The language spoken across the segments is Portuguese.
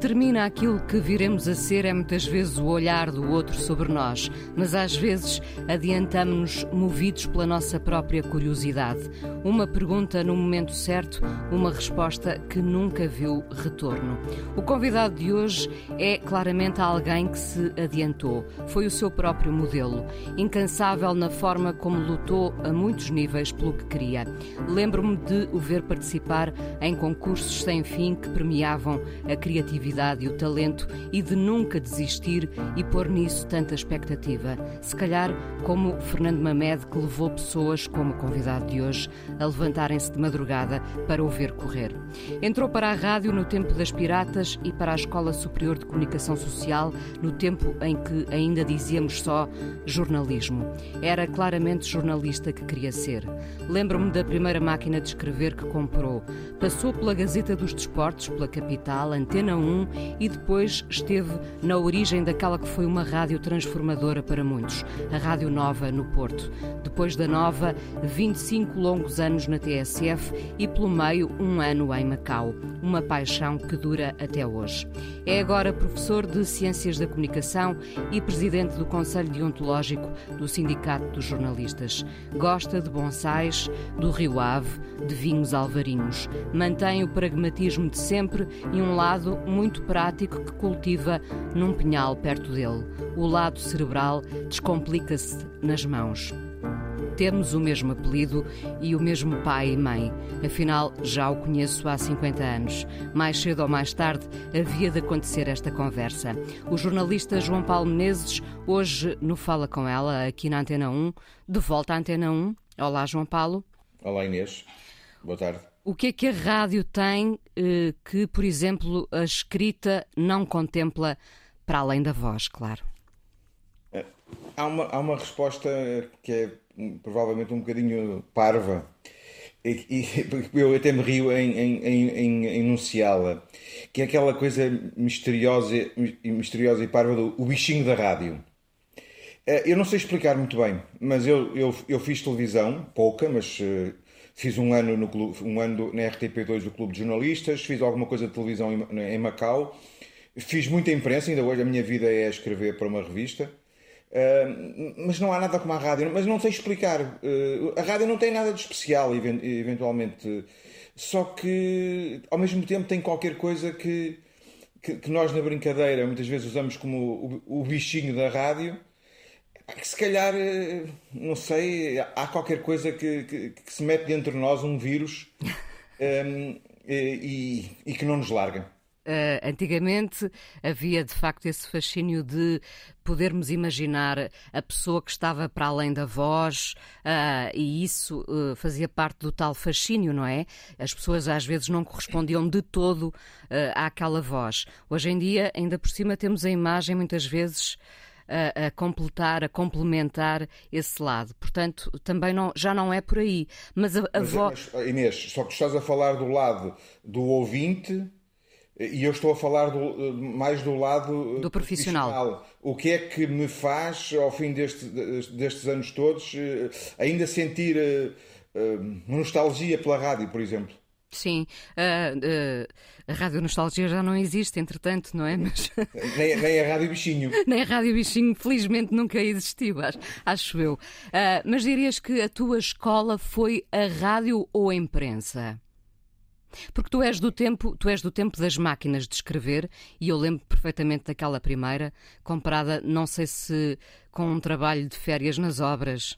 Determina aquilo que viremos a ser é muitas vezes o olhar do outro sobre nós, mas às vezes adiantamos-nos movidos pela nossa própria curiosidade. Uma pergunta no momento certo, uma resposta que nunca viu retorno. O convidado de hoje é claramente alguém que se adiantou. Foi o seu próprio modelo, incansável na forma como lutou a muitos níveis pelo que queria. Lembro-me de o ver participar em concursos sem fim que premiavam a criatividade e o talento e de nunca desistir e pôr nisso tanta expectativa. Se calhar, como Fernando Mamed, que levou pessoas, como o convidado de hoje, a levantarem-se de madrugada para o ver correr. Entrou para a rádio no tempo das piratas e para a Escola Superior de Comunicação Social no tempo em que ainda dizíamos só jornalismo. Era claramente jornalista que queria ser. Lembro-me da primeira máquina de escrever que comprou. Passou pela Gazeta dos Desportos, pela Capital, Antena Antena 1 e depois esteve na origem daquela que foi uma rádio transformadora para muitos, a Rádio Nova no Porto. Depois da Nova, 25 longos anos na TSF e pelo meio um ano em Macau, uma paixão que dura até hoje. É agora professor de Ciências da Comunicação e presidente do Conselho Deontológico do Sindicato dos Jornalistas. Gosta de bonsais, do Rio Ave, de vinhos alvarinhos. Mantém o pragmatismo de sempre e um lado lado muito prático que cultiva num pinhal perto dele. O lado cerebral descomplica-se nas mãos. Temos o mesmo apelido e o mesmo pai e mãe. Afinal, já o conheço há 50 anos. Mais cedo ou mais tarde havia de acontecer esta conversa. O jornalista João Paulo Menezes, hoje no Fala Com Ela, aqui na Antena 1, de volta à Antena 1. Olá, João Paulo. Olá, Inês. Boa tarde. O que é que a rádio tem eh, que, por exemplo, a escrita não contempla para além da voz, claro? É, há uma, há uma resposta que é provavelmente um bocadinho parva e, e eu até me rio em, em, em, em enunciá-la, que é aquela coisa misteriosa, misteriosa e parva do o bichinho da rádio. É, eu não sei explicar muito bem, mas eu, eu, eu fiz televisão, pouca, mas eh, Fiz um ano, no clube, um ano na RTP2 do Clube de Jornalistas, fiz alguma coisa de televisão em, Macau, fiz muita imprensa, ainda hoje a minha vida é escrever para uma revista. Uh, mas não há nada como a rádio, mas não sei explicar. Uh, a rádio não tem nada de especial, eventualmente, só que ao mesmo tempo tem qualquer coisa que, que, que nós na brincadeira muitas vezes usamos como o, o bichinho da rádio que se calhar, eh, não sei, há qualquer coisa que, que, que se mete dentro de nós, um vírus, um, ehm, e, e, que não nos larga. Uh, antigamente havia de facto esse fascínio de podermos imaginar a pessoa que estava para além da voz, uh, e isso uh, fazia parte do tal fascínio, não é? As pessoas às vezes não correspondiam de todo àquela voz. Hoje em dia, ainda por cima, temos a imagem muitas vezes a, a, completar, a complementar esse lado. Portanto, também não, já não é por aí. Mas a, a voz. Inês, só que estás a falar do lado do ouvinte. E eu estou a falar do, mais do lado do profissional. profissional. O que é que me faz, ao fim deste, destes anos todos, eh, ainda sentir eh, eh, nostalgia pela rádio, por exemplo? Sim, uh, uh, a Rádio Nostalgia já não existe, entretanto, não é? Mas... nem, nem a Rádio Bichinho. nem a Rádio Bichinho, felizmente, nunca existiu, acho, acho eu. Uh, mas dirias que a tua escola foi a rádio ou a imprensa? Porque tu és do tempo, tu és do tempo das máquinas de escrever e eu lembro perfeitamente daquela primeira, comparada, não sei se com um trabalho de férias nas obras.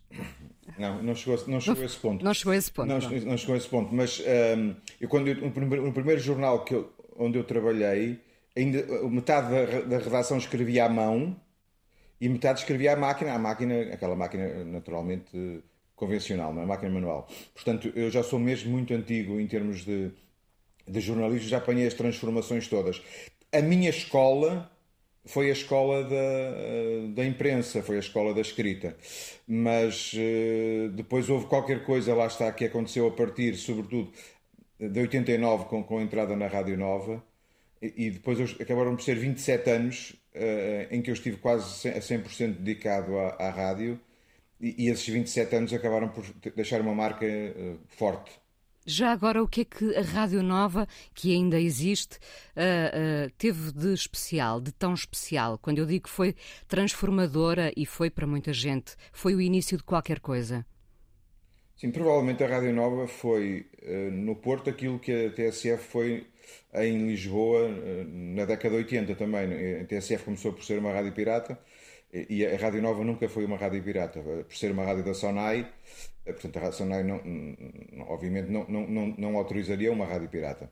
Não, não chegou, não chegou a esse ponto. Não chegou a esse ponto. Não, não chegou a esse ponto. Mas um, eu, quando eu, no, primeiro, no primeiro jornal que eu, onde eu trabalhei, ainda metade da, da redação escrevia à mão e metade escrevia à máquina, a máquina, aquela máquina naturalmente convencional, não é? máquina manual. Portanto, eu já sou mesmo muito antigo em termos de, de jornalismo, já apanhei as transformações todas. A minha escola foi a escola da, da imprensa, foi a escola da escrita. Mas uh, depois houve qualquer coisa, lá está, que aconteceu a partir, sobretudo, de 89, com, com a entrada na Rádio Nova, e, e depois acabaram por ser 27 anos uh, em que eu estive quase a 100% dedicado à, à rádio, e, e, esses 27 anos acabaram por deixar uma marca uh, forte. Já agora, o que é que a Rádio Nova, que ainda existe, uh, uh, teve de especial, de tão especial? Quando eu digo que foi transformadora e foi para muita gente, foi o início de qualquer coisa? Sim, provavelmente a Rádio Nova foi uh, no Porto aquilo que a TSF foi em Lisboa na década de 80 também. A TSF começou por ser uma rádio pirata e a Rádio Nova nunca foi uma rádio pirata, por ser uma rádio da Sonai portanto, a Sonai, não, não, obviamente, não, não, não, autorizaria uma rádio pirata.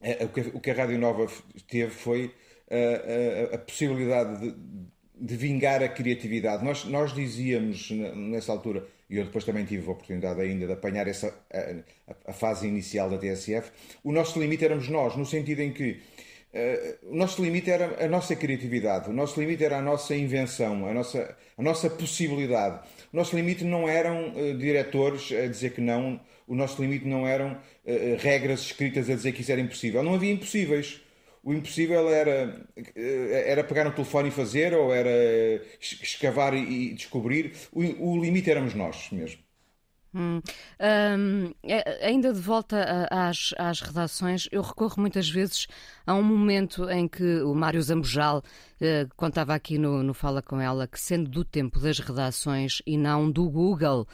Eh, o que, o que a Rádio Nova teve foi a, eh, a, a possibilidade de, de, vingar a criatividade. Nós, nós dizíamos nessa altura, e eu depois também tive a oportunidade ainda de apanhar essa, a, a fase inicial da TSF, o nosso limite éramos nós, no sentido em que o nosso limite era a nossa criatividade, o nosso limite era a nossa invenção, a nossa, a nossa possibilidade. O nosso limite não eram uh, diretores a dizer que não, o nosso limite não eram uh, regras escritas a dizer que isso era impossível. Não havia impossíveis. O impossível era, era pegar no telefone e fazer, ou era escavar e descobrir. O, o limite éramos nós mesmo. Hum. Um, ainda de volta às, às redações, eu recorro muitas vezes a um momento em que o Mário Zambojal uh, contava aqui no, no Fala Com Ela que, sendo do tempo das redações e não do Google,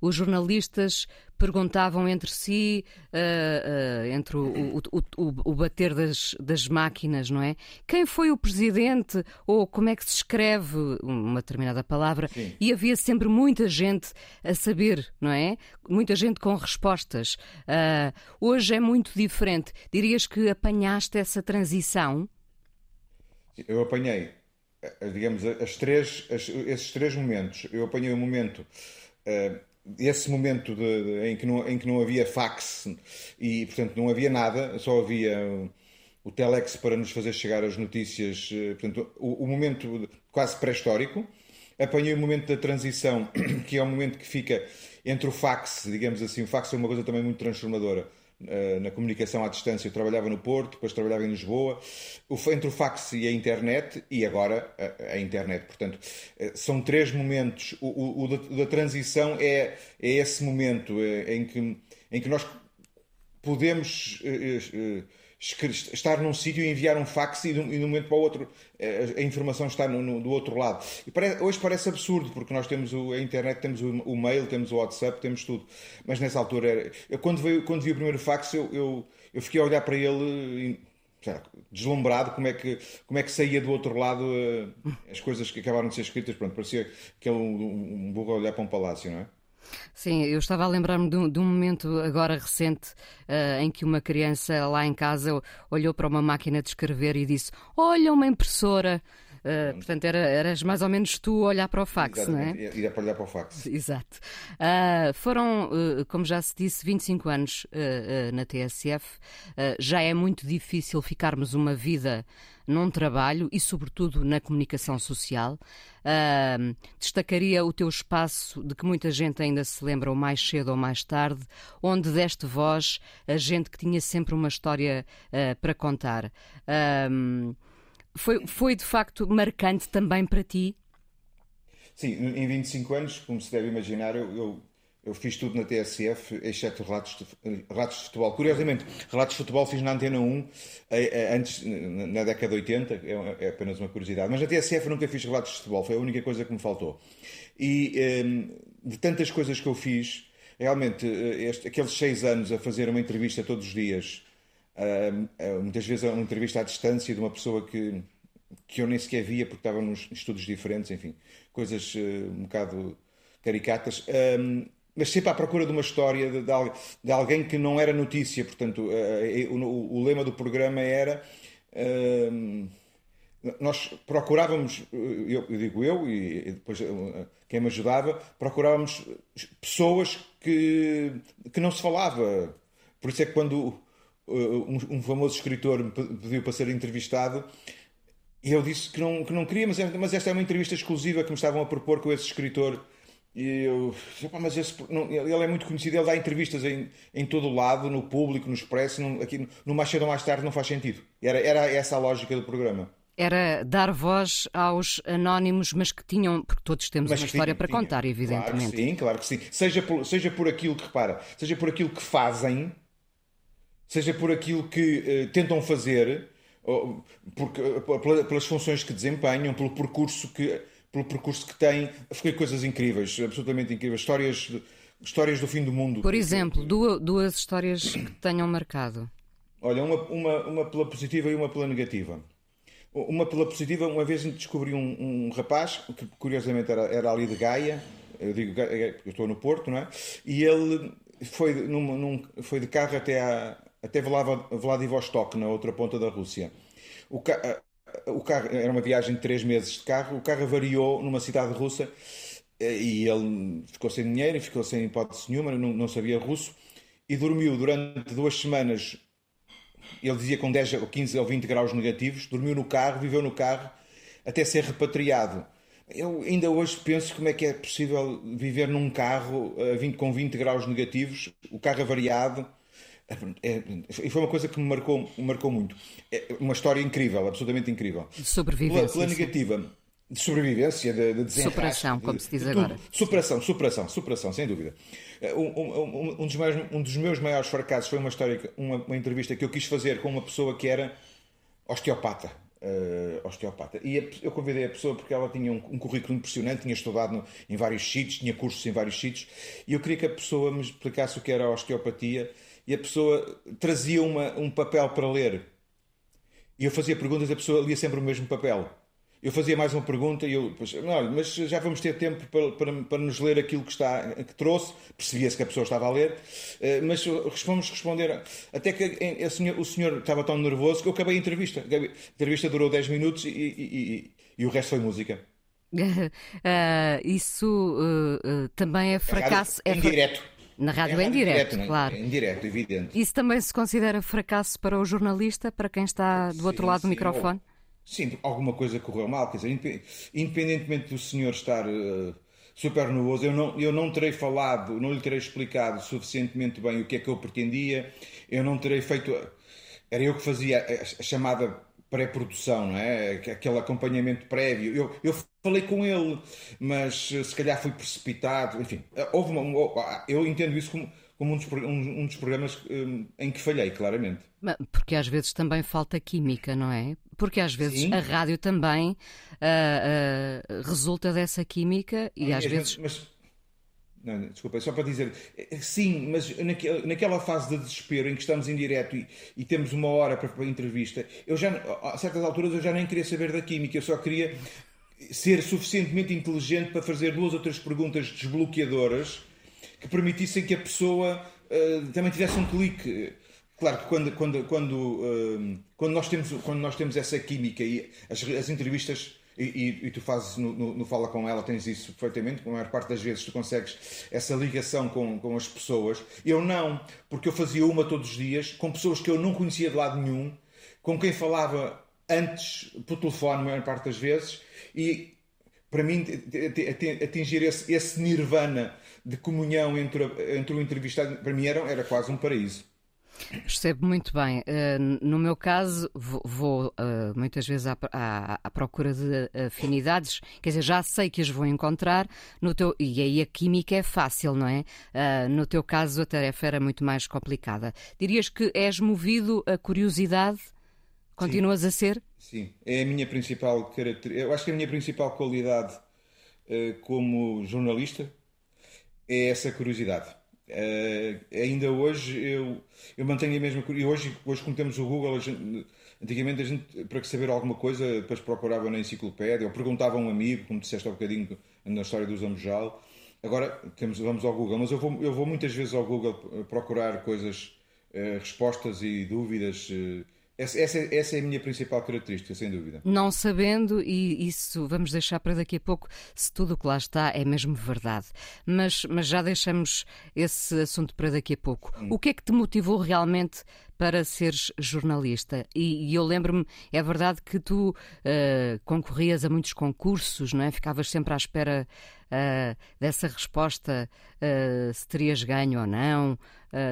os jornalistas perguntavam entre si, uh, uh, entre o, o, o, o, bater das, das máquinas, não é? Quem foi o presidente ou como é que se escreve uma determinada palavra? Sim. E havia sempre muita gente a saber, não é? Muita gente com respostas. Uh, hoje é muito diferente. Dirias que apanhaste essa transição? Eu apanhei, digamos, as três, as, esses três momentos. Eu apanhei o momento esse momento de, de, em, que não, em que não havia fax e, portanto, não havia nada, só havia o telex para nos fazer chegar as notícias, eh, portanto, o, o momento quase pré-histórico. Apanhei o momento da transição, que é o momento que fica entre o fax, digamos assim. O fax é uma coisa também muito transformadora eh, na comunicação à distância. Eu trabalhava no Porto, depois trabalhava em Lisboa, entre o fax e a internet, e agora a, internet. Portanto, eh, são três momentos. O, o, o da, da, transição é, é esse momento é, em, que, em que nós podemos estar num sítio e enviar um fax e de um, momento para o outro eh, a informação está no, no, do outro lado. Parece, hoje parece absurdo, porque nós temos o, a internet, temos o, o, mail, temos o WhatsApp, temos tudo. Mas nessa altura, era, eu, quando, veio, quando vi o primeiro fax, eu, eu, eu fiquei a olhar para ele deslumbrado como é, que, como é que saía do outro lado uh, as coisas que acabaram de ser escritas. Pronto, parecia que um, um burro olhar para um palácio, não é? Sim, eu estava a lembrar-me de, um, de, um momento agora recente uh, em que uma criança lá em casa olhou para uma máquina de escrever e disse: Olha, uma impressora. Uh, portanto, era, eras mais ou menos tu a olhar para o fax, Exatamente. não é? Ir para olhar para o fax. Exato. Uh, foram, uh, como já se disse, 25 anos na TSF. já é muito difícil ficarmos uma vida num trabalho e, sobretudo, na comunicação social. Uh, destacaria o teu espaço, de que muita gente ainda se lembra, ou mais cedo ou mais tarde, onde deste voz a gente que tinha sempre uma história uh, para contar. Uh, foi, foi de facto marcante também para ti? Sim, em 25 anos, como se deve imaginar, eu, eu eu fiz tudo na TSF, exceto relatos de, relatos de futebol. Curiosamente, relatos de futebol fiz na Antena 1, eh, eh, antes, na década de 80, é, é apenas uma curiosidade. Mas na TSF nunca fiz relatos de futebol, foi a única coisa que me faltou. E ehm, de tantas coisas que eu fiz, realmente, eh, este, aqueles seis anos a fazer uma entrevista todos os dias, ehm, muitas vezes uma entrevista à distância de uma pessoa que, que eu nem sequer via porque estava nos estudos diferentes, enfim, coisas um bocado caricatas. Mas sempre à procura de uma história de, de, de alguém que não era notícia. Portanto, uh, o, o, lema do programa era. Nós procurávamos, eu, eu, digo eu, e depois quem me ajudava, procurávamos pessoas que, que não se falava. Por isso é que quando um, um famoso escritor me pediu para ser entrevistado e eu disse que não, que não queria, mas, mas esta é uma entrevista exclusiva que me estavam a propor com esse escritor. E eu, mas esse, não, ele é muito conhecido, ele dá entrevistas em, em todo o lado, no público, no expresso, no, aqui no mais cedo ou mais tarde não faz sentido. Era, era essa a lógica do programa. Era dar voz aos anónimos, mas que tinham, porque todos temos mas uma história para tinha. contar, evidentemente. Claro sim, claro que sim. Seja por, seja por aquilo que repara, seja por aquilo que fazem, seja por aquilo que uh, tentam fazer, ou, porque, uh, pelas funções que desempenham, pelo percurso que, pelo percurso que têm. Foi coisas incríveis, absolutamente incríveis. Histórias, histórias do fim do mundo. Por exemplo, duas, duas histórias que tenham marcado. Olha, uma, uma, uma pela positiva e uma pela negativa. Uma pela positiva, uma vez descobri um, um rapaz, que curiosamente era, era ali de Gaia, eu digo, eu estou no Porto, não é? E ele foi, num, num, foi de carro até, a, até Vladivostok, na outra ponta da Rússia. O, ca, o carro, era uma viagem de três meses de carro, o carro variou numa cidade russa e ele ficou sem dinheiro, ficou sem hipótese nenhuma, não, não sabia russo, e dormiu durante duas semanas ele dizia com 10 ou 15 ou 20 graus negativos, dormiu no carro, viveu no carro, até ser repatriado. Eu ainda hoje penso como é que é possível viver num carro uh, 20, com 20 graus negativos, o carro avariado. É, e foi uma coisa que me marcou, marcou muito. É uma história incrível, absolutamente incrível. De sobrevivência. Pela, negativa, de sobrevivência, de, de Superação, como se diz agora. Superação, superação, superação, sem dúvida. Eh, um, um, um, dos meus, um dos meus maiores fracassos foi uma história, uma, uma entrevista que eu quis fazer com uma pessoa que era osteopata. Uh, osteopata. E eu convidei a pessoa porque ela tinha um, um currículo impressionante, tinha estudado no, em vários sítios, tinha cursos em vários sítios, e eu queria que a pessoa me explicasse o que era a osteopatia, e a pessoa trazia uma, um papel para ler. E eu fazia perguntas, e a pessoa lia sempre o mesmo papel. Eu fazia mais uma pergunta e eu, pois, olha, mas já vamos ter tempo para, para, para nos ler aquilo que, está, que trouxe, percebia-se que a pessoa estava a ler, eh, mas vamos responder, até que senhor, o senhor estava tão nervoso que eu acabei a entrevista. A entrevista durou 10 minutos e, e, e, e o resto foi música. Uh, isso uh, uh, também é fracasso. É em direto. Na rádio é, em direto, direto é? claro. Em direto, evidente. Isso também se considera fracasso para o jornalista, para quem está do outro sim, lado do microfone? Sim, alguma coisa correu mal, quer dizer, independentemente do senhor estar uh, super nervoso, eu não, eu não terei falado, não lhe terei explicado suficientemente bem o que é que eu pretendia, eu não terei feito. Era eu que fazia a chamada pré-produção, não é? Aquele acompanhamento prévio. Eu, eu falei com ele, mas eh, se calhar foi precipitado, enfim, eh, houve uma, eu entendo isso como como um dos, um, um dos programas um, em que falhei, claramente. Porque às vezes também falta química, não é? Porque às vezes Sim. a rádio também uh, uh, resulta dessa química e, às vezes. Mas, não, desculpa, só para dizer, eh, sim, mas naquela fase de desespero em que estamos em direto e, e, temos uma hora para, para a entrevista, eu já, a certas alturas eu já nem queria saber da química, eu só queria ser suficientemente inteligente para fazer duas ou três perguntas desbloqueadoras que permitissem que a pessoa uh, também tivesse um clique. Claro que quando, quando, quando, uh, quando, nós, temos, quando nós temos essa química e as, as entrevistas e, e, e, tu fazes no, no, no, Fala Com Ela, tens isso perfeitamente, a maior parte das vezes tu consegues essa ligação com, com as pessoas. Eu não, porque eu fazia uma todos os dias com pessoas que eu não conhecia de lado nenhum, com quem falava antes por telefone, a maior parte das vezes, e para mim atingir esse, esse nirvana de comunhão entre, entre o entrevistado, para mim era, era quase um paraíso. Percebo muito bem. Uh, no meu caso, vou, uh, muitas vezes à, procura de afinidades, quer dizer, já sei que as vou encontrar, no teu, e aí a química é fácil, não é? Uh, no teu caso, a tarefa era muito mais complicada. Dirias que és movido a curiosidade? Continuas Sim. a ser? Sim, é a minha principal característica. Eu acho que a minha principal qualidade como jornalista é essa curiosidade. Uh, ainda hoje eu, eu mantenho a mesma curiosidade. Hoje, hoje, como temos o Google, a gente, antigamente a gente, para saber alguma coisa, depois procurava na enciclopédia ou perguntava a um amigo, como disseste há um bocadinho na história do Zambojal. Agora temos, vamos ao Google, mas eu vou, eu vou muitas vezes ao Google procurar coisas, uh, respostas e dúvidas. Uh, essa, essa, essa, é a minha principal característica, sem dúvida. Não sabendo, e isso vamos deixar para daqui a pouco, se tudo o que lá está é mesmo verdade. Mas, mas já deixamos esse assunto para daqui a pouco. Hum. O que é que te motivou realmente para seres jornalista. E, e eu lembro-me, é verdade que tu uh, concorrias a muitos concursos, não é? Ficavas sempre à espera uh, dessa resposta, uh, se terias ganho ou não.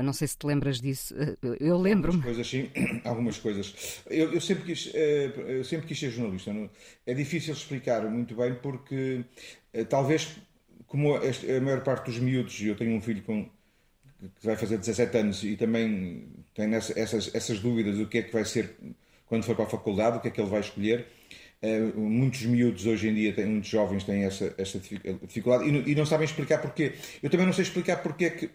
não sei se te lembras disso. eu lembro-me. Algumas coisas, sim. Algumas coisas. Eu, eu sempre, quis, eu sempre quis ser jornalista. Não? É difícil explicar muito bem porque talvez como a maior parte dos miúdos, eu tenho um filho com, que vai fazer 17 anos e também tem essas, essas dúvidas do que é que vai ser quando for para a faculdade, o que é que ele vai escolher. Uh, muitos miúdos hoje em dia, têm, muitos jovens têm essa, essa dificuldade e, e, não sabem explicar porquê. Eu também não sei explicar porquê que.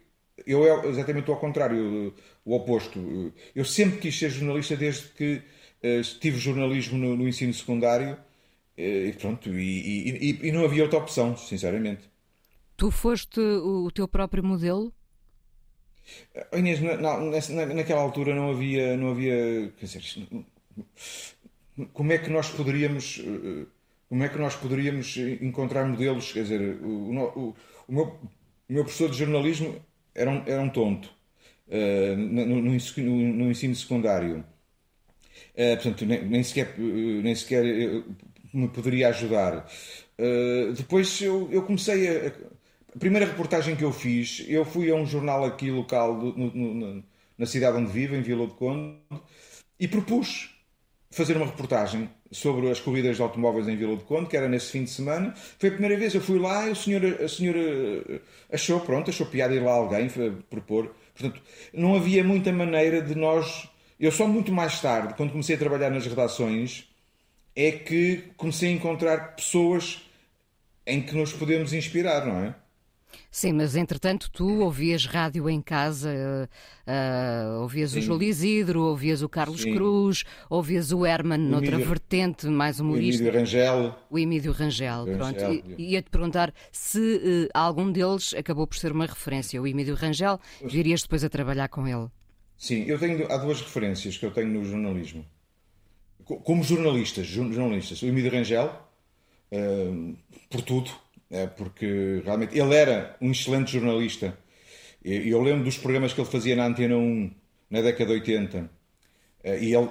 Eu é exatamente ao contrário, o oposto. Eu sempre quis ser jornalista desde que uh, tive jornalismo no, no ensino secundário uh, e pronto, e, e, e, não havia outra opção, sinceramente. Tu foste o teu próprio modelo? Inês, na, na, naquela altura não havia, não havia, quer dizer, como é que nós poderíamos, como é que nós poderíamos encontrar modelos, quer dizer, o, o, o, meu, o meu, professor de jornalismo era um, era um tonto uh, no, no, no, ensino secundário, uh, portanto nem, nem, sequer, nem sequer me poderia ajudar. Uh, depois eu, eu comecei a a primeira reportagem que eu fiz, eu fui a um jornal aqui local do, no, no, na cidade onde vivo, em Vila do Conde, e propus fazer uma reportagem sobre as corridas de automóveis em Vila do Conde, que era nesse fim de semana. Foi a primeira vez, eu fui lá e o senhor, a senhora achou, pronto, achou piada ir lá alguém propor. Portanto, não havia muita maneira de nós. Eu só muito mais tarde, quando comecei a trabalhar nas redações, é que comecei a encontrar pessoas em que nos podemos inspirar, não é? Sim, mas entretanto tu ouvias rádio em casa, uh, ouvias Sim. o João Isidro, ouvias o Carlos Sim. Cruz, ouvias o Herman o noutra Emílio, vertente, mais humorista. O Emílio Rangel. O Emílio Rangel, Rangel pronto. E, ia-te perguntar se uh, algum deles acabou por ser uma referência. O Emílio Rangel, virias depois a trabalhar com ele? Sim, eu tenho, há duas referências que eu tenho no jornalismo. Como jornalistas, jornalistas. O Emílio Rangel, uh, por tudo, porque realmente ele era um excelente jornalista. E eu lembro dos programas que ele fazia na Antena 1 na década de 80. É, e ele,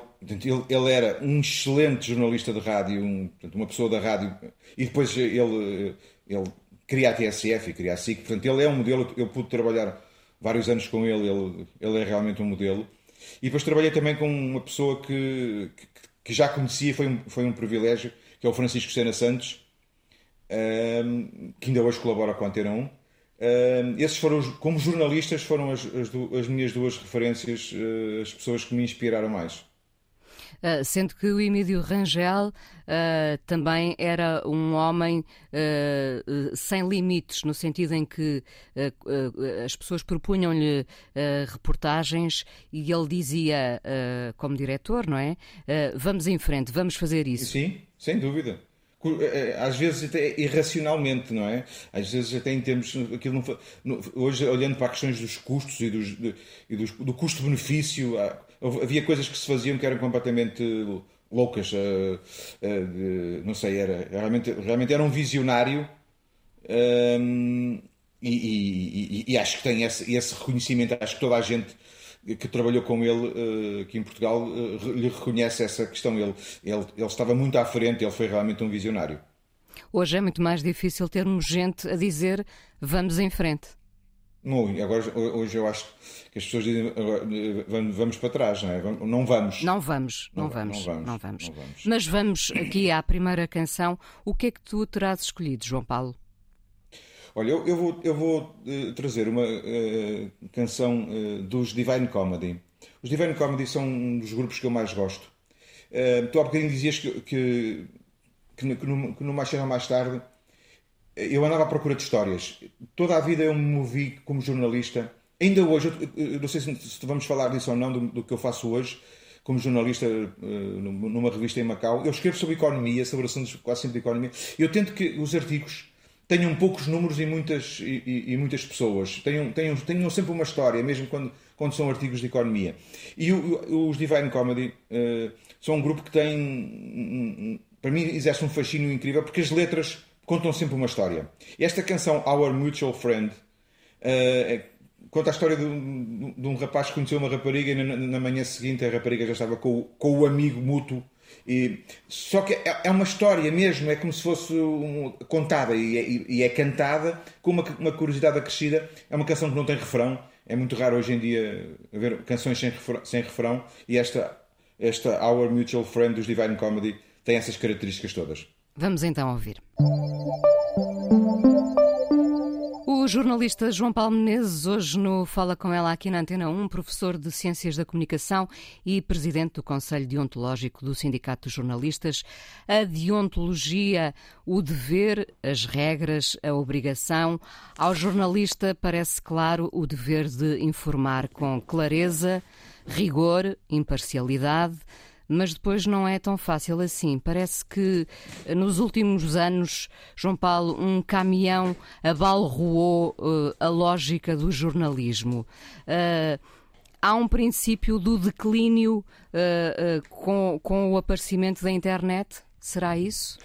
ele, era um excelente jornalista de rádio, um, uma pessoa da rádio. E depois ele, ele cria a TSF e cria a SIC. Portanto, ele é um modelo. Eu pude trabalhar vários anos com ele, ele, ele é realmente um modelo. E depois trabalhei também com uma pessoa que, que, que já conhecia, foi um, foi um privilégio, que é o Francisco Sena Santos, que ainda hoje colabora com a Antena 1. esses foram, como jornalistas, foram as, as, as minhas duas referências, uh, as pessoas que me inspiraram mais. Uh, sendo que o Emílio Rangel uh, também era um homem uh, sem limites, no sentido em que as pessoas propunham-lhe reportagens e ele dizia, como diretor, não é? vamos em frente, vamos fazer isso. Sim, sem dúvida. Eh, às vezes até irracionalmente, não é? Às vezes até em termos. Aquilo não, hoje, olhando para as questões dos custos e, dos, de, e dos, do custo-benefício, havia coisas que se faziam que eram completamente loucas. Uh, uh, de, não sei, era, realmente, realmente era um visionário. Um, e, e, e, e, acho que tem esse, esse reconhecimento, acho que toda a gente que trabalhou com ele aqui em Portugal uh, lhe reconhece essa questão. Ele, ele, ele estava muito à frente, ele foi realmente um visionário. Hoje é muito mais difícil termos gente a dizer vamos em frente. Não, agora, hoje eu acho que as pessoas dizem vamos para trás, não é? Não vamos. Não vamos, não, não, vamos, não, vamos, não vamos, não vamos. Mas vamos aqui à primeira canção. O que é que tu terás escolhido, João Paulo? Olha, eu, eu vou, eu vou uh, trazer uma uh, canção uh, dos Divine Comedy. Os Divine Comedy são um dos grupos que eu mais gosto. tu há bocadinho dizias que, que, que, que, no, que no mais cedo ou mais tarde eu andava à procura de histórias. Toda a vida eu me movi como jornalista. Ainda hoje, eu, eu não sei se, se, vamos falar disso ou não, do, do, que eu faço hoje, como jornalista numa revista em Macau. Eu escrevo sobre economia, sobre assuntos quase sempre de economia. Eu tento que os artigos tenham poucos números e muitas, e, e muitas pessoas, tenham, tenham, tenham sempre uma história, mesmo quando, quando são artigos de economia. E o, os Divine Comedy uh, são um grupo que tem, para mim, exerce um fascínio incrível porque as letras contam sempre uma história. Esta canção, Our Mutual Friend, uh, conta a história de um, de um rapaz que conheceu uma rapariga e na, na, manhã seguinte a rapariga já estava com, com o amigo mútuo. E, só que é, é, uma história mesmo, é como se fosse um, contada e é, e é, cantada com uma, uma curiosidade acrescida. É uma canção que não tem refrão. É muito raro hoje em dia ver canções sem refrão, sem refrão e esta, esta Our Mutual Friend dos Divine Comedy tem essas características todas. Vamos então ouvir. Jornalista João Paulo Menezes, hoje no Fala Com Ela aqui na Antena 1, professor de Ciências da Comunicação e presidente do Conselho Deontológico do Sindicato dos Jornalistas. A deontologia, o dever, as regras, a obrigação. Ao jornalista parece claro o dever de informar com clareza, rigor, imparcialidade mas depois não é tão fácil assim. Parece que eh, nos últimos anos, João Paulo, um caminhão abalroou uh, a lógica do jornalismo. Uh, há um princípio do declínio uh, com, com o aparecimento da internet? Será isso?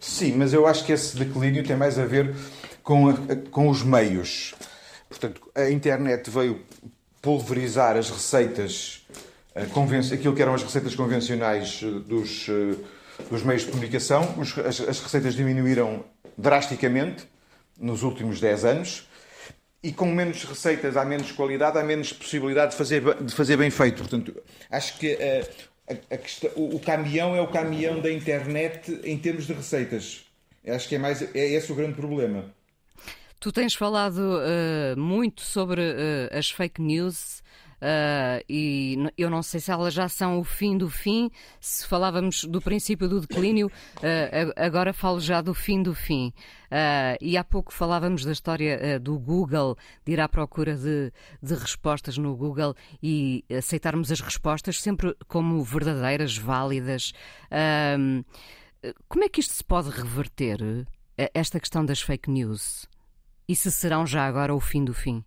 Sim, mas eu acho que esse declínio tem mais a ver com, a, com os meios. Portanto, a internet veio pulverizar as receitas aquilo que eram as receitas convencionais eh, dos, eh, dos meios de comunicação. As, as receitas diminuíram drasticamente nos últimos 10 anos e com menos receitas há menos qualidade, há menos possibilidade de fazer, de fazer bem feito. Portanto, acho que uh, a, a questão, o, o, caminhão é o caminhão da internet em termos de receitas. Acho que é, mais, é esse o grande problema. Tu tens falado uh, muito sobre uh, as fake news Uh, e eu não sei se elas já são o fim do fim, se falávamos do princípio do declínio, uh, agora falo já do fim do fim. Uh, e há pouco falávamos da história do Google, de ir à procura de, de respostas no Google e aceitarmos as respostas sempre como verdadeiras, válidas. como é que isto se pode reverter, esta questão das fake news? E se serão já agora o fim do fim?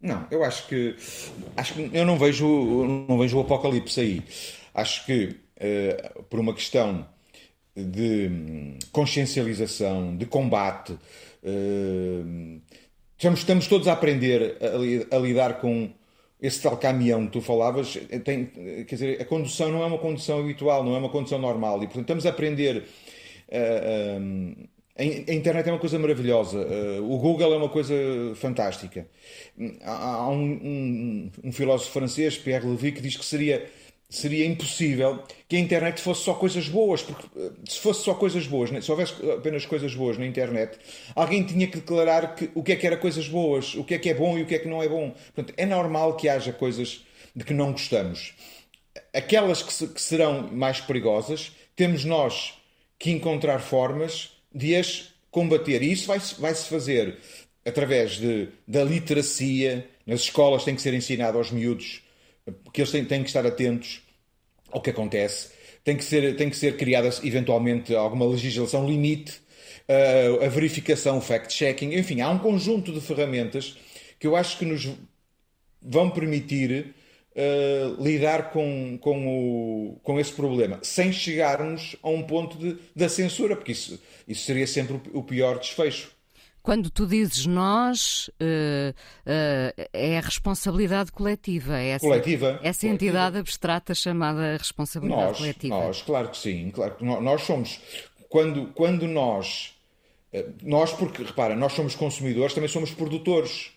Não, eu acho que acho que eu não vejo não vejo o apocalipse aí. Acho que uh, por uma questão de consciencialização, de combate, uh, estamos, estamos todos a aprender a, a, lidar com esse tal caminhão que tu falavas. Tem, quer dizer, a condução não é uma condução habitual, não é uma condução normal e portanto estamos a aprender. Uh, a internet é uma coisa maravilhosa, uh, o Google é uma coisa fantástica. Há, há um, um, um, filósofo francês, Pierre Levy, que diz que seria, seria impossível que a internet fosse só coisas boas, porque uh, se fosse só coisas boas, né, se houvesse apenas coisas boas na internet, alguém tinha que declarar que, o que é que era coisas boas, o que é que é bom e o que é que não é bom. Portanto, é normal que haja coisas de que não gostamos. Aquelas que, se, que serão mais perigosas, temos nós que encontrar formas de as combater. E isso vai-se vai fazer através de, da literacia. Nas escolas tem que ser ensinado aos miúdos que eles têm, têm que estar atentos ao que acontece. Tem que ser, tem que ser criada, eventualmente, alguma legislação limite, uh, a verificação, o fact-checking. Enfim, há um conjunto de ferramentas que eu acho que nos vão permitir uh, lidar com, com, o, com esse problema, sem chegarmos a um ponto de, da censura, porque isso, isso seria sempre o, o pior desfecho. Quando tu dizes nós, uh, uh, é a responsabilidade coletiva. É essa, coletiva. Essa coletiva. entidade abstrata chamada responsabilidade nós, coletiva. Nós, claro que sim. Claro que nós somos. Quando, quando nós. Nós, porque, repara, nós somos consumidores, também somos produtores.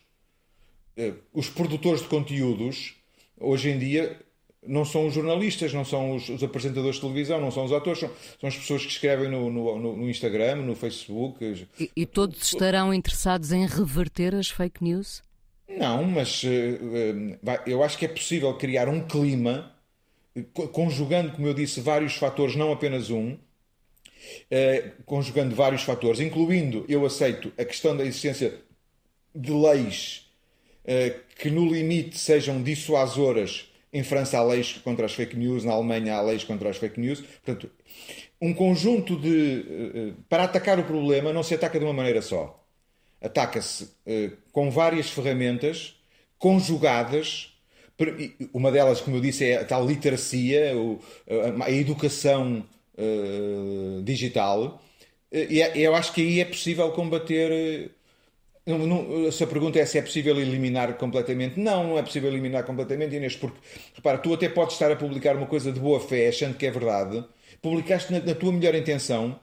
Os produtores de conteúdos hoje em dia não são os jornalistas, não são os, os, apresentadores de televisão, não são os atores, são, são as pessoas que escrevem no, no, no Instagram, no Facebook. E, e, todos estarão interessados em reverter as fake news? Não, mas uh, uh, eu acho que é possível criar um clima, conjugando, como eu disse, vários fatores, não apenas um, conjugando vários fatores, incluindo, eu aceito, a questão da existência de leis que no limite sejam dissuasoras. Em França há leis contra as fake news, na Alemanha há leis contra as fake news. Portanto, um conjunto de. Eh, para atacar o problema não se ataca de uma maneira só. Ataca-se eh, com várias ferramentas conjugadas. Uma delas, como eu disse, é a tal literacia, a educação eh, digital. E é, eu acho que aí é possível combater não, não, se a pergunta é se é possível eliminar completamente, não, não é possível eliminar completamente, Inês, porque, repara, tu até podes estar a publicar uma coisa de boa fé, achando que é verdade, publicaste na, na tua melhor intenção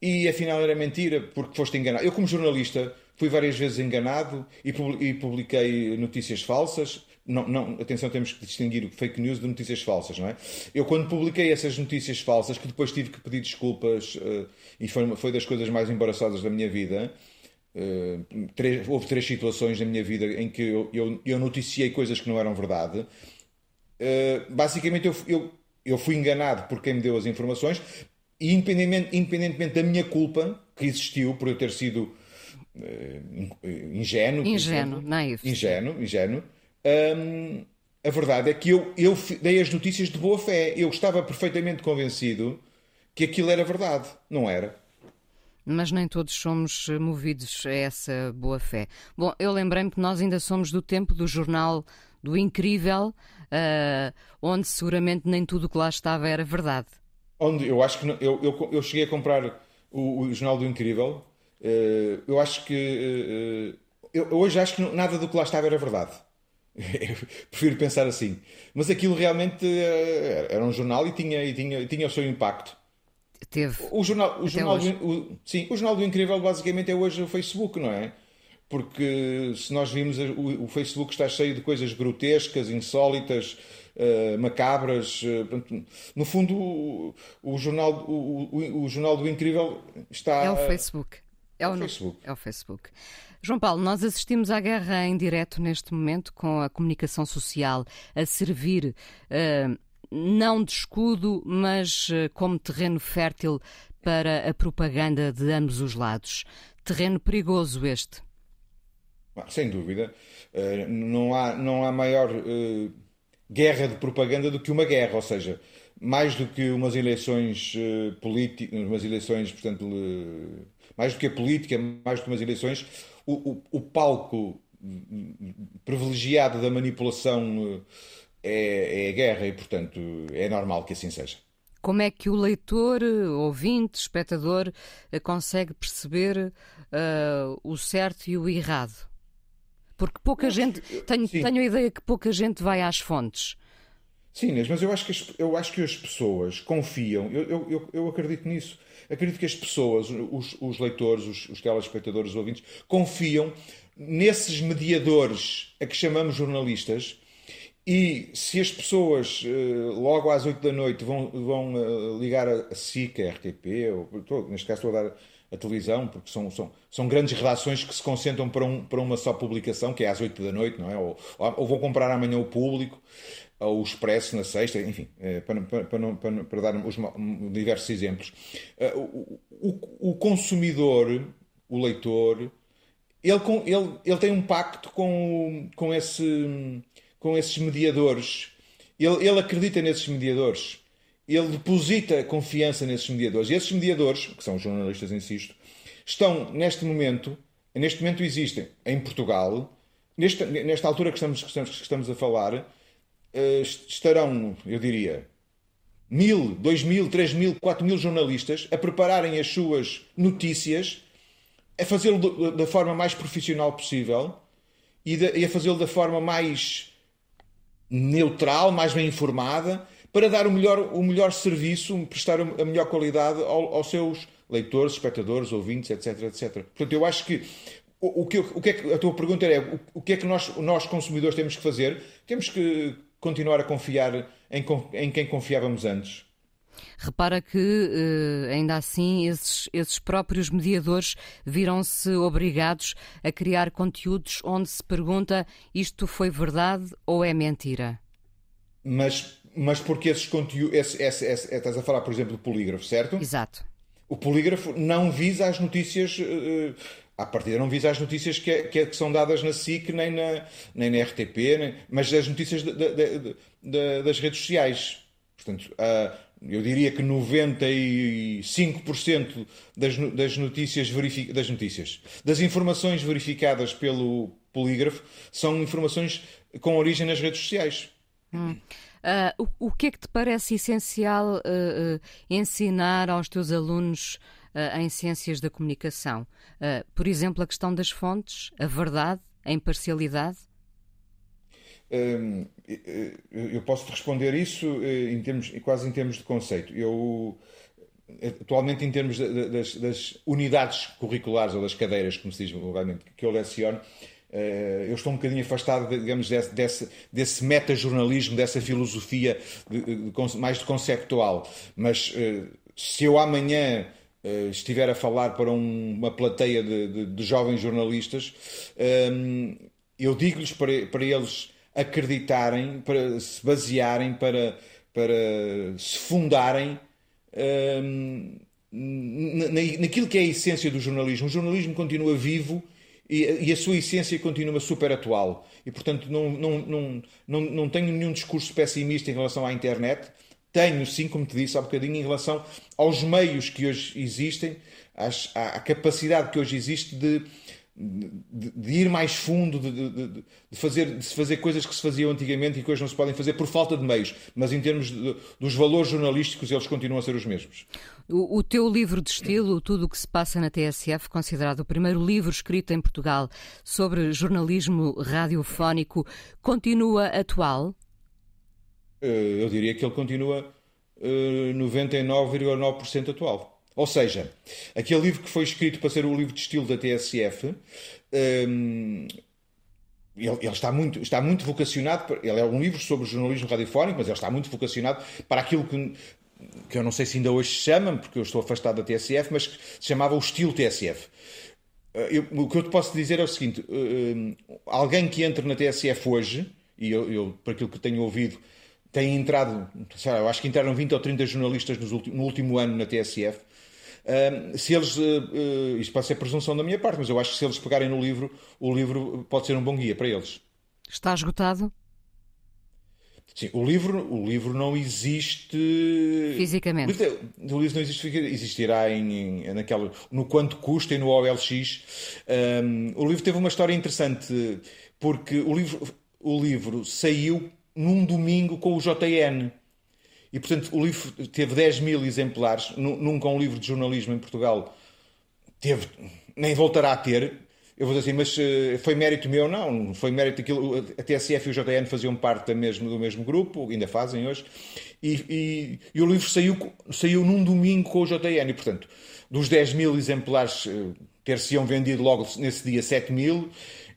e afinal era mentira, porque foste enganado. Eu, como jornalista, fui várias vezes enganado e publiquei notícias falsas. Não, não, atenção, temos que distinguir fake news de notícias falsas, não é? Eu, quando publiquei essas notícias falsas, que depois tive que pedir desculpas, uh, e foi, foi das coisas mais embaraçadas da minha vida, uh, três, houve três situações na minha vida em que eu, eu, eu noticiei coisas que não eram verdade. Uh, basicamente, eu, eu, eu fui enganado por quem me deu as informações, e independentemente, independentemente da minha culpa, que existiu por eu ter sido ingênuo, ingênuo, naivo, ingênuo, ingênuo Hum, a verdade é que eu, eu dei as notícias de boa fé. Eu estava perfeitamente convencido que aquilo era verdade. Não era. Mas nem todos somos movidos a essa boa fé. Bom, eu lembrei-me que nós ainda somos do tempo do jornal do Incrível, uh, onde seguramente nem tudo o que lá estava era verdade. Onde eu acho que não, eu, eu, eu, cheguei a comprar o, o jornal do Incrível. Uh, eu acho que uh, eu, hoje acho que nada do que lá estava era verdade. prefiro pensar assim. Mas aquilo realmente eh, era um jornal e tinha, e tinha, e tinha o seu impacto. Teve. O jornal, o jornal do, o, sim, o jornal do Incrível basicamente é hoje o Facebook, não é? Porque se nós vimos o, o Facebook está cheio de coisas grotescas, insólitas, uh, macabras. Uh, portanto, no fundo, o, o jornal, o, o, jornal do Incrível está. É o Facebook. É, é o, Facebook. É o Facebook. João Paulo, nós assistimos à guerra em direto neste momento com a comunicação social a servir uh, não de escudo, mas uh, como terreno fértil para a propaganda de ambos os lados. Terreno perigoso este. Sem dúvida. Uh, não, há, não há maior guerra de propaganda do que uma guerra, ou seja, mais do que umas eleições políticas, umas eleições, portanto, mais do que a política, mais do que umas eleições, o, o, o palco privilegiado da manipulação eh, é, é a guerra e, portanto, é normal que assim seja. Como é que o leitor, ouvinte, espectador eh, consegue perceber uh, o certo e o errado? Porque pouca gente. Tenho, tenho a ideia que pouca gente vai às fontes. Sim, mas eu acho que as, eu acho que as pessoas confiam, eu, eu, eu acredito nisso. Acredito que as pessoas, os, os leitores, os, os telespectadores, os ouvintes, confiam nesses mediadores a que chamamos jornalistas. E se as pessoas eh, logo às 8 da noite vão, vão eh, ligar a SIC, a RTP, ou, neste caso estou a dar a televisão, porque são, são, são grandes redações que se concentram para, um, para uma só publicação, que é às 8 da noite, não é? Ou, ou vão comprar amanhã o público ou o Expresso na sexta, enfim, eh, para, para, para, para dar os diversos exemplos. O, o, o, consumidor, o leitor, ele, ele, ele tem um pacto com, com, esse, com esses mediadores. Ele, ele acredita nesses mediadores. Ele deposita confiança nesses mediadores. E esses mediadores, que são jornalistas, insisto, estão neste momento, neste momento existem em Portugal, nesta, nesta altura que estamos, que estamos, que estamos a falar, eh, estarão, eu diria, mil, dois mil, três mil, quatro mil jornalistas a prepararem as suas notícias, a fazê-lo da forma mais profissional possível e, de, e a fazê-lo da forma mais neutral, mais bem informada, para dar o melhor, o melhor serviço, prestar a melhor qualidade ao, aos seus leitores, espectadores, ouvintes, etc, etc. Portanto, eu acho que o, o, que, o que é que a tua pergunta é o, o que é que nós, nós consumidores temos que fazer? Temos que continuar a confiar em, em quem confiávamos antes. Repara que, eh, ainda assim, esses, esses próprios mediadores viram-se obrigados a criar conteúdos onde se pergunta isto foi verdade ou é mentira? Mas, mas porque esses conteúdos. Esse, esse, esse, estás a falar, por exemplo, do polígrafo, certo? Exato. O polígrafo não visa as notícias uh, à partida não visa as notícias que, é, que, é, que, são dadas na SIC nem na, nem na RTP, nem, mas as notícias de, de, de, das redes sociais. Portanto, uh, eu diria que 95% das, das notícias das notícias, das informações verificadas pelo polígrafo são informações com origem nas redes sociais. Hum. Uh, o, o, que é que te parece essencial uh, ensinar aos teus alunos uh, em ciências da comunicação? Uh, por exemplo, a questão das fontes, a verdade, a imparcialidade? Eu posso responder isso em termos, quase em termos de conceito. Eu atualmente em termos das, das, unidades curriculares ou das cadeiras, como se diz vulgarmente, que eu leciono, eh, eu estou um bocadinho afastado, digamos, desse, desse, desse meta-jornalismo, dessa filosofia de, de, mais de conceptual. Mas eh, se eu amanhã eh, estiver a falar para um, uma plateia de, de jovens jornalistas, eu digo-lhes para, para eles acreditarem, para se basearem, para, para se fundarem um, naquilo que é a essência do jornalismo. O jornalismo continua vivo e, e, a sua essência continua super atual. E, portanto, não, não, não, não, não tenho nenhum discurso pessimista em relação à internet. Tenho, sim, como te disse há bocadinho, em relação aos meios que hoje existem, às, à capacidade que hoje existe de de, de, ir mais fundo, de, de, fazer, de se fazer coisas que se faziam antigamente e que hoje não se podem fazer por falta de meios, mas em termos dos valores jornalísticos eles continuam a ser os mesmos. O, o teu livro de estilo, Tudo o que se passa na TSF, considerado o primeiro livro escrito em Portugal sobre jornalismo radiofónico, continua atual? Eh, eu diria que ele continua 99,9% eh, atual. Ou seja, aquele livro que foi escrito para ser o livro de estilo da TSF, um, ele, ele, está, muito, está muito vocacionado, ele é um livro sobre jornalismo radiofónico, mas ele está muito vocacionado para aquilo que, que eu não sei se ainda hoje se chama, porque eu estou afastado da TSF, mas que se chamava o estilo TSF. Eh, eu, o que eu te posso dizer é o seguinte: um, alguém que entre na TSF hoje, e eu, eu, por aquilo que tenho ouvido, tem entrado, sei lá, eu acho que entraram 20 ou 30 jornalistas no último ano na TSF se eles, uh, uh, isto pode ser presunção da minha parte, mas eu acho que se eles pegarem no livro, o livro pode ser um bom guia para eles. Está esgotado? Sim, o livro, o livro não existe fisicamente. O livro, o livro não existe existirá em, em, naquela, no quanto custa e no OLX. Um, o livro teve uma história interessante porque o livro, o livro saiu num domingo com o JN. E, portanto, o livro teve 10 mil exemplares. Nunca um livro de jornalismo em Portugal teve, nem voltará a ter. Eu vou dizer assim, mas uh, foi mérito meu? Não, foi mérito daquilo. A TSF e o JN faziam parte da mesmo, do mesmo grupo, ainda fazem hoje. E, e, e, o livro saiu, saiu num domingo com o JN. E, portanto, dos 10 mil exemplares, uh, ter-se-iam vendido logo nesse dia 7 mil.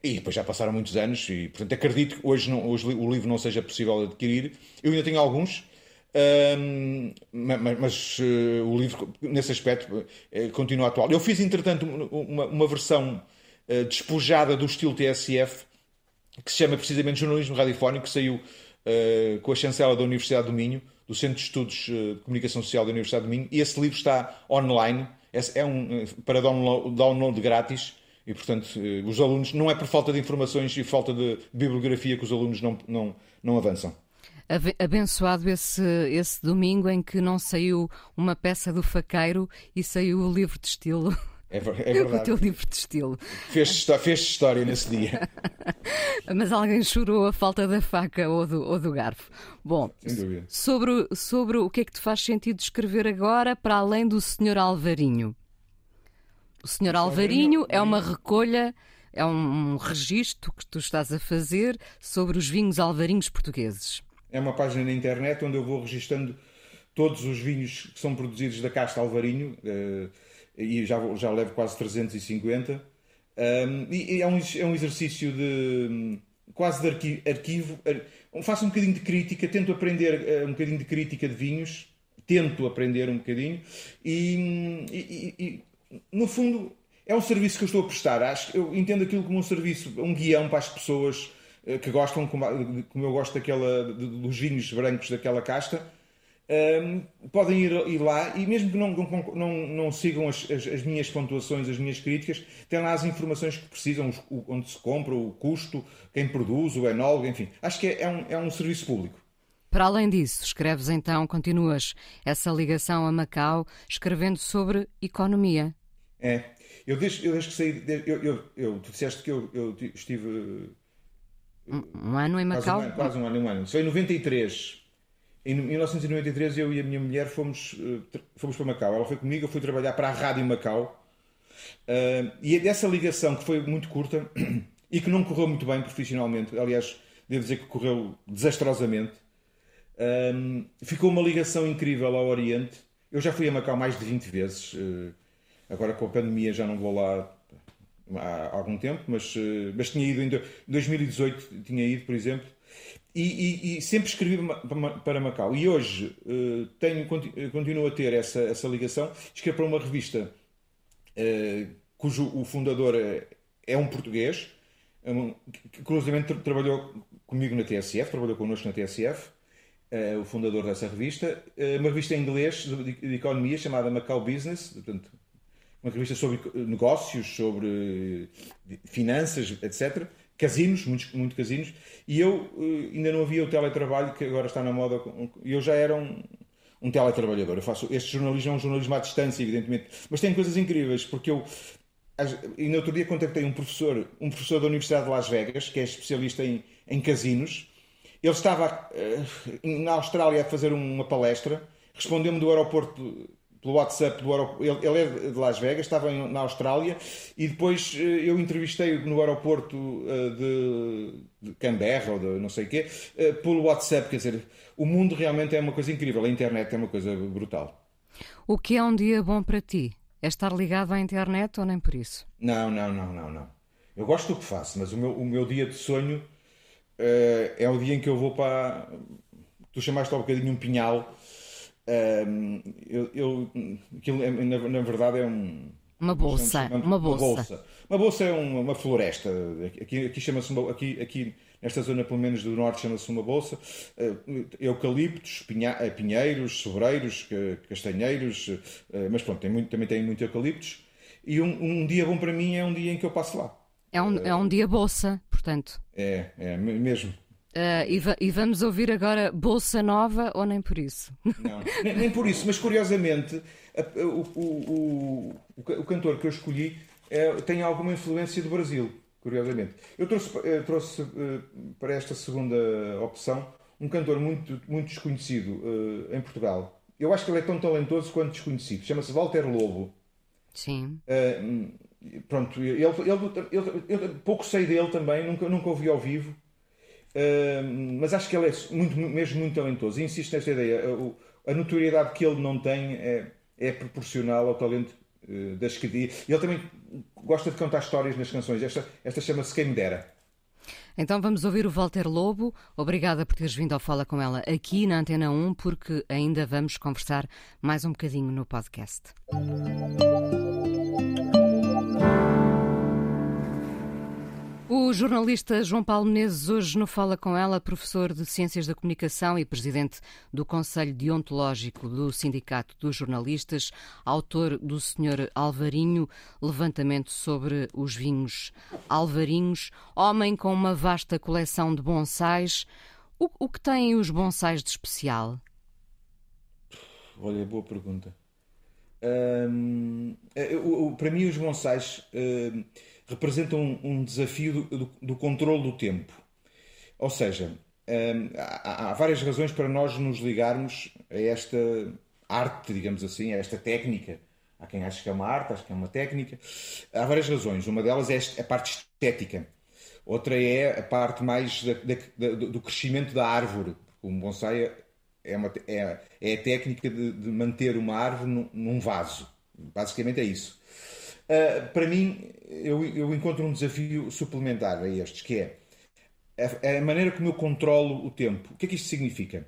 E depois já passaram muitos anos. E, portanto, acredito que hoje, não, hoje o livro não seja possível adquirir. Eu ainda tenho alguns um, mas, mas uh, o livro, nesse aspecto, uh, continua atual. Eu fiz, entretanto, uma, uma versão uh, despojada do estilo TSF, que se chama precisamente Jornalismo Radiofónico, que saiu com a chancela da Universidade do Minho, do Centro de Estudos de Comunicação Social da Universidade do Minho, e esse livro está online, é, é um, para download, download grátis, e, portanto, os alunos, não é por falta de informações e falta de bibliografia que os alunos não, não, não avançam abençoado esse, esse domingo em que não saiu uma peça do faqueiro e saiu o livro de estilo. É, é verdade. O teu livro de estilo. Fez, fez história nesse dia. Mas alguém chorou a falta da faca ou do, ou do garfo. Bom, sobre, sobre o que é que te faz sentido escrever agora, para além do Senhor Alvarinho? O Senhor Alvarinho é uma recolha, é um registro que tu estás a fazer sobre os vinhos alvarinhos portugueses. É uma página na internet onde eu vou registando todos os vinhos que são produzidos da Casta Alvarinho, uh, e já, já levo quase 350. Um, e é um, é um exercício de quase de arquivo. Faço um bocadinho de crítica, tento aprender uh, um bocadinho de crítica de vinhos, tento aprender um bocadinho, e, e, e, no fundo é um serviço que eu estou a prestar. Acho, eu entendo aquilo como um serviço, um guião para as pessoas eh, que gostam, como, eu gosto daquela, dos vinhos brancos daquela casta, um, ehm, podem ir, ir, lá e mesmo que não, não, não sigam as, as, as, minhas pontuações, as minhas críticas, têm lá as informações que precisam, os, onde se compra, o custo, quem produz, o enólogo, enfim. Acho que é, é, um, é um serviço público. Para além disso, escreves então, continuas essa ligação a Macau, escrevendo sobre economia. É, eu desde, eu desde que saí, eu, eu, eu, tu disseste que eu, eu estive um, um ano em Macau? Quase um, quase um ano, um ano. Foi em 93. em 1993 eu e a minha mulher fomos, uh, fomos para Macau. Ela foi comigo, eu fui trabalhar para a Rádio Macau. Uh, e é dessa ligação, que foi muito curta e que não correu muito bem profissionalmente, aliás, devo dizer que correu desastrosamente, um, ficou uma ligação incrível ao Oriente. Eu já fui a Macau mais de 20 vezes. Uh, agora com a pandemia já não vou lá há algum tempo, mas, uh, mas tinha ido em 2018, tinha ido, por exemplo, e, e, e sempre escrevi para Macau. E hoje uh, tenho, continuo a ter essa, essa ligação. Escrevo para uma revista cujo o fundador é, é um português, é que curiosamente trabalhou comigo na TSF, trabalhou connosco na TSF, o fundador dessa revista, uma revista em inglês de, economia chamada Macau Business, portanto, uma revista sobre negócios, sobre finanças, etc. Casinos, muitos, muito casinos. E eu uh, ainda não havia o teletrabalho que agora está na moda. Eu já era um, um teletrabalhador. Eu faço, este jornalismo é um jornalismo à distância, evidentemente. Mas tem coisas incríveis, porque eu. E no outro dia contactei um professor, um professor da Universidade de Las Vegas, que é especialista em, em casinos, ele estava uh, na Austrália a fazer uma palestra, respondeu-me do aeroporto pelo WhatsApp do aeroporto. Ele, ele, é de Las Vegas, estava em, na Austrália e depois uh, eu entrevistei-o no aeroporto uh, de, de, Canberra ou de não sei o quê, pelo WhatsApp. Quer dizer, o mundo realmente é uma coisa incrível, a internet é uma coisa brutal. O que é um dia bom para ti? É estar ligado à internet ou nem por isso? Não, não, não, não, não. Eu gosto do que faço, mas o meu, o meu dia de sonho uh, é o dia em que eu vou para. Tu chamaste há um bocadinho um pinhal. Eu, eu, aquilo, é, na, na, verdade, é um. Uma bolsa. Uma bolsa. Uma bolsa, uma bolsa é uma, uma floresta. Aqui, aqui chama-se aqui, aqui nesta zona, pelo menos do norte, chama-se uma bolsa. Uh, eucaliptos, pinha, pinheiros, sobreiros, castanheiros, uh, mas pronto, tem muito, também tem muito eucaliptos. E um, um, dia bom para mim é um dia em que eu passo lá. É um, é um dia bolsa, portanto. É, é mesmo. Uh, e, va e, vamos ouvir agora Bolsa Nova ou nem por isso? Não, nem, nem por isso, mas curiosamente a, o, o, o, o, cantor que eu escolhi é, tem alguma influência do Brasil, curiosamente. Eu trouxe, eu trouxe uh, para esta segunda opção um cantor muito, muito desconhecido uh, em Portugal. Eu acho que ele é tão talentoso quanto desconhecido. Chama-se Walter Lobo. Sim. Pronto, ele, ele, ele, ele, pouco sei dele também, nunca, nunca ouvi ao vivo, mas acho que ele é muito, mesmo muito talentoso. E insisto nesta ideia: a, notoriedade que ele não tem é, é proporcional ao talento uh, das que diz. Ele também gosta de contar histórias nas canções. Esta, esta chama-se Quem Me Dera. Então vamos ouvir o Walter Lobo. Obrigada por teres vindo ao Fala com ela aqui na Antena 1, porque ainda vamos conversar mais um bocadinho no podcast. O jornalista João Paulo Menezes hoje no Fala com ela, professor de Ciências da Comunicação e presidente do Conselho Deontológico do Sindicato dos Jornalistas, autor do Senhor Alvarinho, levantamento sobre os vinhos alvarinhos, homem com uma vasta coleção de bonsais. O, o que têm os bonsais de especial? Olha, boa pergunta. Hum, para mim, os bonsais. Representam um, um desafio do, do, do, controle do tempo. Ou seja, hum, há, há, várias razões para nós nos ligarmos a esta arte, digamos assim, a esta técnica. Há quem ache que é uma arte, acho que é uma técnica. Há várias razões. Uma delas é a parte estética. Outra é a parte mais da, da, do crescimento da árvore. Um bonsai é, uma, é, é a técnica de, de manter uma árvore num, num vaso. Basicamente é isso. Uh, para mim, eu, eu, encontro um desafio suplementar a estes, que é a, a, maneira como eu controlo o tempo. O que é que isto significa?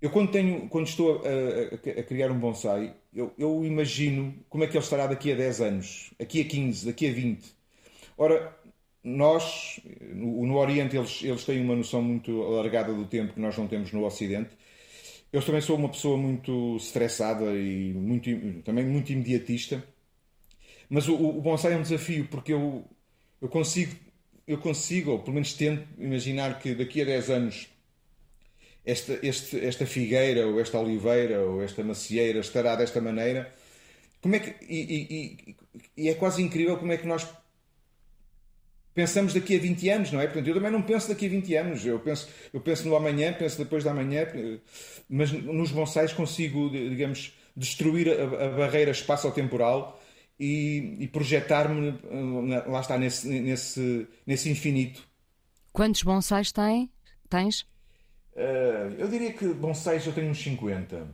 Eu, quando, tenho, quando estou a, a, criar um bonsai, eu, eu, imagino como é que ele estará daqui a 10 anos, daqui a 15, daqui a 20. Ora, nós, no, no Oriente, eles, eles têm uma noção muito alargada do tempo que nós não temos no Ocidente. Eu também sou uma pessoa muito estressada e muito, também muito imediatista. Mas o, o bonsai é um desafio porque eu, eu consigo, eu consigo, ou pelo menos tento imaginar que daqui a 10 anos esta, este, esta figueira, ou esta oliveira, ou esta macieira estará desta maneira. Como é que, e, e, e, é quase incrível como é que nós pensamos daqui a 20 anos, não é? Portanto, eu também não penso daqui a 20 anos. Eu penso, eu penso no amanhã, penso depois da amanhã, mas nos bonsais consigo, digamos, destruir a, a barreira espaço-temporal e, e projetar-me, lá está, nesse, nesse, nesse infinito. Quantos bonsais tem, tens? Uh, eu diria que bonsais eu tenho uns 50.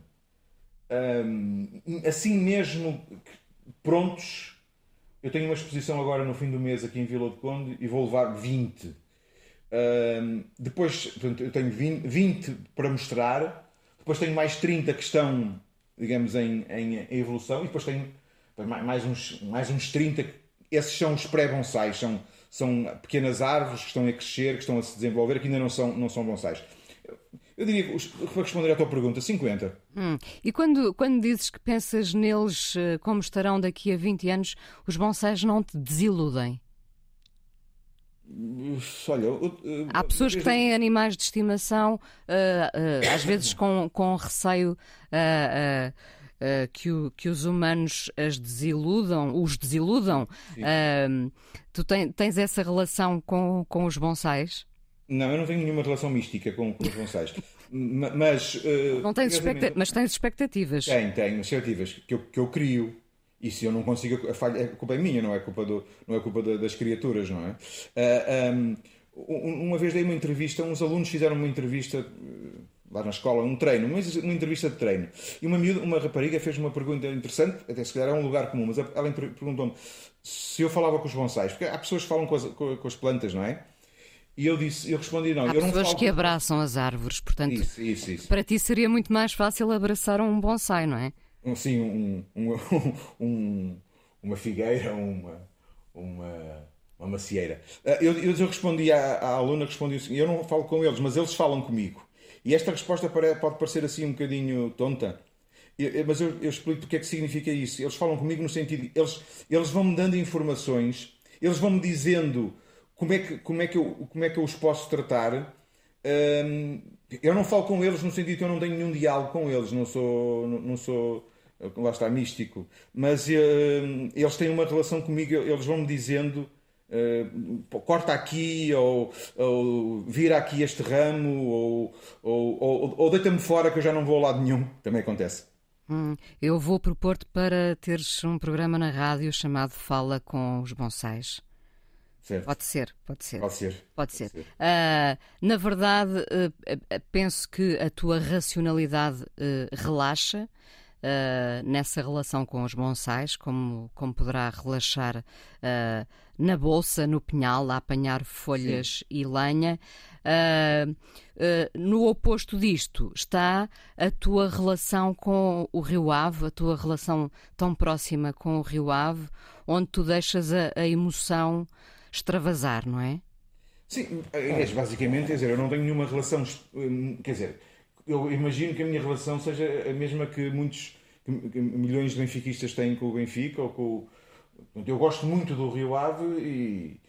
Uh, assim mesmo, prontos, eu tenho uma exposição agora no fim do mês aqui em Vila do Conde e vou levar 20. Uh, depois, portanto, eu tenho 20, 20, para mostrar, depois tenho mais 30 que estão, digamos, em, em, em evolução, e depois tenho mais uns, mais uns 30. Esses são os pré-bonsais, são, são pequenas árvores que estão a crescer, que estão a se desenvolver, que ainda não são, não são bonsais. Eu diria, para responder à tua pergunta, 50. Hum. E quando, quando dizes que pensas neles eh, como estarão daqui a 20 anos, os bonsais não te desiludem? Olha, Há pessoas que têm animais de estimação, uh, uh, às vezes com, com receio uh, que, o, que, os humanos as desiludam, os desiludam. tu ten, tens essa relação com, com os bonsais? Não, eu não tenho nenhuma relação mística com, com os bonsais. mas. Uh, não tens expecta mas tens expectativas. Tenho, tenho expectativas que eu, que eu crio. E se eu não consigo, a, falha, a culpa é minha, não é culpa, do, não é culpa das criaturas, não é? Uh, um, uma vez dei uma entrevista, uns alunos fizeram uma entrevista uh, lá na escola, um treino, uma, uma entrevista de treino. E uma, uma rapariga fez uma pergunta interessante, até se calhar é um lugar comum, mas ela perguntou-me se eu falava com os bonsais, porque há pessoas que falam com as, com as plantas, não é? E eu disse, eu respondi não. Há eu não pessoas falo... que abraçam as árvores, portanto, isso, isso, isso. para ti seria muito mais fácil abraçar um bonsai, não é? Sim, um, um, um, uma figueira, uma, uma, uma macieira. Ah, eu, eu respondi à, à aluna, respondi assim, eu não falo com eles, mas eles falam comigo. E esta resposta pode parecer assim um bocadinho tonta, mas eu, eu explico porque é que significa isso. Eles falam comigo no sentido, eles, eles vão-me dando informações, eles vão-me dizendo como é que, como é que, eu, como é que eu os posso tratar? Um, eu não falo com eles no sentido que eu não tenho nenhum diálogo com eles, não sou, não, não sou lá está, místico, mas uh, eles têm uma relação comigo, eles vão-me dizendo uh, corta aqui, ou, ou, vira aqui este ramo, ou, ou, ou, ou deita-me fora que eu já não vou a lado nenhum, também acontece. Hum, eu vou propor-te para teres um programa na rádio chamado Fala com os Bonsais. Certo. Pode ser, pode ser. Pode ser. Pode ser. ser. Uh, na verdade, uh, penso que a tua racionalidade uh, nessa relação com os bonsais, como, como poderá relaxar na bolsa, no pinhal, a apanhar folhas Sim. e lenha. no oposto disto está a tua relação com o Rio Ave, a tua relação tão próxima com o Rio Ave, onde tu deixas a, a emoção extravasar, não é? Sim, é, basicamente, quer dizer, eu não tenho nenhuma relação, quer dizer, eu imagino que a minha relação seja a mesma que muitos que milhões de benfiquistas têm com o Benfica ou com eu gosto muito do Rio Ave e,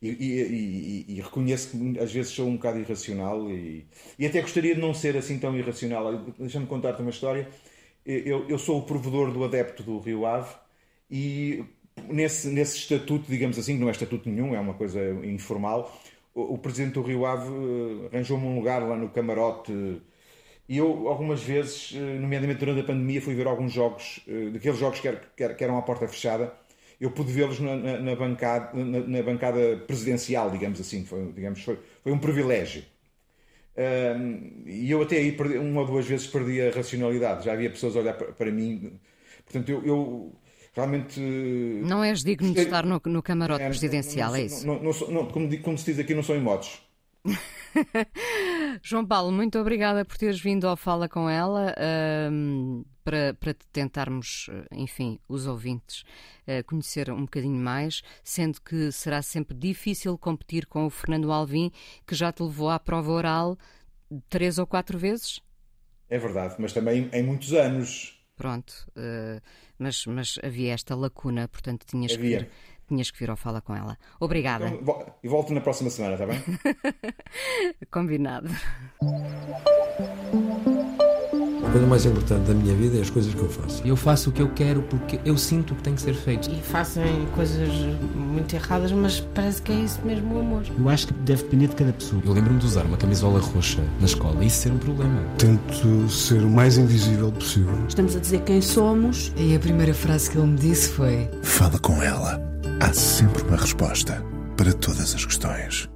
e, e, e, reconheço que às vezes sou um bocado irracional e, até gostaria de não ser assim tão irracional. Deixa-me contar-te uma história. Eu, eu, sou o provedor do adepto do Rio Ave e nesse, nesse estatuto, digamos assim, que não é estatuto nenhum, é uma coisa informal, o, o presidente do Rio Ave eh, arranjou-me um lugar lá no camarote e eu, algumas vezes, eh, nomeadamente durante a pandemia, fui ver alguns jogos, eh, daqueles jogos que, que, que eram à porta fechada, eu pude vê-los na, na, na, bancada, na, na, bancada presidencial, digamos assim, foi, digamos, foi, foi um privilégio. Um, e eu até aí, perdi, uma ou duas vezes, perdi a racionalidade. Já havia pessoas a olhar para, para mim. Portanto, eu, eu realmente. Não és digno de estar no, no camarote é, presidencial, não, não, é isso? Não, como, como se diz aqui, não sou em modos. João Paulo, muito obrigada por teres vindo ao Fala com ela um, para, para tentarmos, enfim, os ouvintes uh, conhecer um bocadinho mais, sendo que será sempre difícil competir com o Fernando Alvim, que já te levou à prova oral três ou quatro vezes. É verdade, mas também em muitos anos. Pronto, uh, mas, mas havia esta lacuna, portanto tinhas havia. que vir, tinhas que vir ao Fala com ela. Obrigada. E volto na próxima semana, está bem? Combinado. coisa mais importante da minha vida é as coisas que eu faço. Eu faço o que eu quero porque eu sinto que tem que ser feito. E fazem coisas muito erradas, mas parece que é isso mesmo o amor. Eu acho que deve depender de cada pessoa. Eu lembro-me de usar uma camisola roxa na escola e isso ser um problema. Tento ser o mais invisível possível. Estamos a dizer quem somos. E a primeira frase que ele me disse foi: Fala com ela. Há sempre uma resposta para todas as questões.